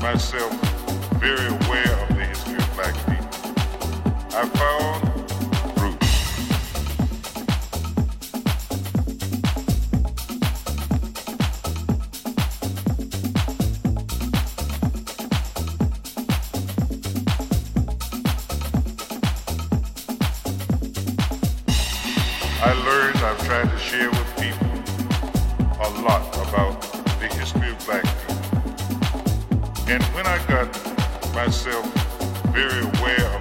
myself very aware of the history of black people. I found I learned, I've tried to share myself very aware